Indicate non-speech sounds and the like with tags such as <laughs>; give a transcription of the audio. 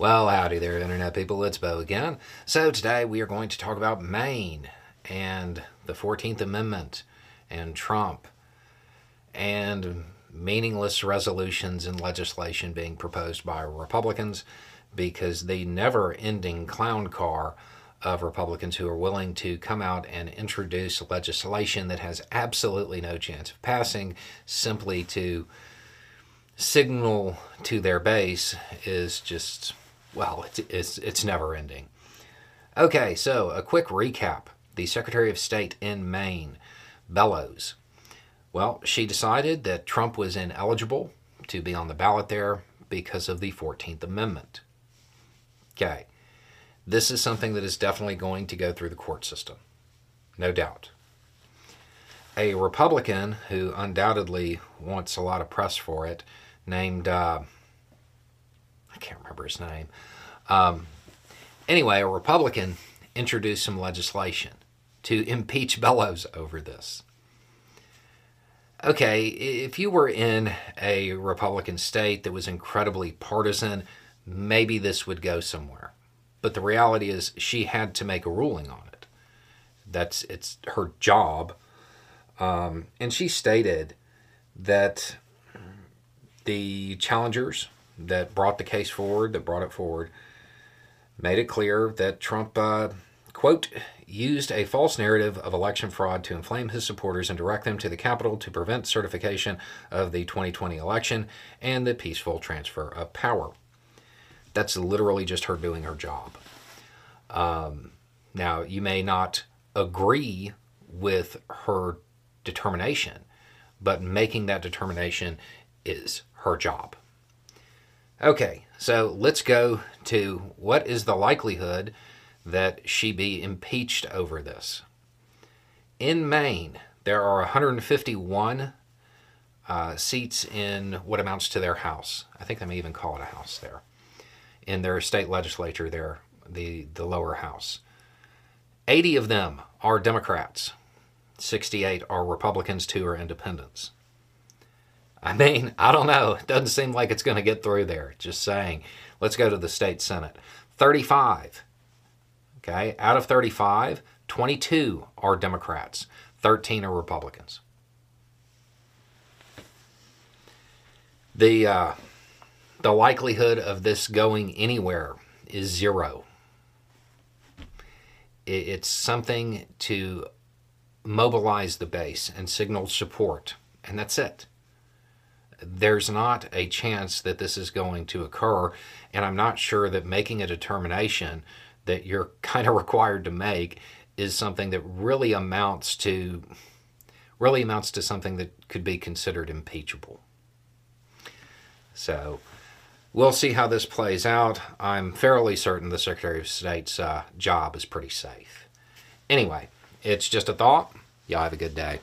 Well, howdy there, Internet people. It's Beau again. So, today we are going to talk about Maine and the 14th Amendment and Trump and meaningless resolutions and legislation being proposed by Republicans because the never ending clown car of Republicans who are willing to come out and introduce legislation that has absolutely no chance of passing simply to signal to their base is just, well, it's, it's, it's never ending. Okay, so a quick recap. The Secretary of State in Maine, Bellows. Well, she decided that Trump was ineligible to be on the ballot there because of the 14th Amendment. Okay, this is something that is definitely going to go through the court system, no doubt. A Republican who undoubtedly wants a lot of press for it, named, uh, I can't remember his name. Um, anyway, a Republican introduced some legislation to impeach Bellows over this. Okay, if you were in a Republican state that was incredibly partisan, maybe this would go somewhere. But the reality is, she had to make a ruling on it. That's it's her job, um, and she stated that the challengers that brought the case forward, that brought it forward, made it clear that Trump, uh, quote, used a false narrative of election fraud to inflame his supporters and direct them to the Capitol to prevent certification of the 2020 election and the peaceful transfer of power. That's literally just her doing her job. Um, now, you may not agree with her determination, but making that determination is her job. Okay, so let's go to what is the likelihood that she be impeached over this. In Maine, there are 151 uh, seats in what amounts to their house. I think they may even call it a house there. In their state legislature, there, the, the lower house. 80 of them are Democrats, 68 are Republicans, two are independents. I mean, <laughs> I don't know. It doesn't seem like it's going to get through there. Just saying. Let's go to the state senate. 35 Okay, out of 35, 22 are Democrats, 13 are Republicans. The uh, the likelihood of this going anywhere is zero. It's something to mobilize the base and signal support, and that's it. There's not a chance that this is going to occur, and I'm not sure that making a determination that you're <laughs> kind of required to make is something that really amounts to really amounts to something that could be considered impeachable. So we'll see how this plays out. I'm fairly certain the Secretary of State's uh, job is pretty safe. Anyway, it's just a thought. Y'all have a good day.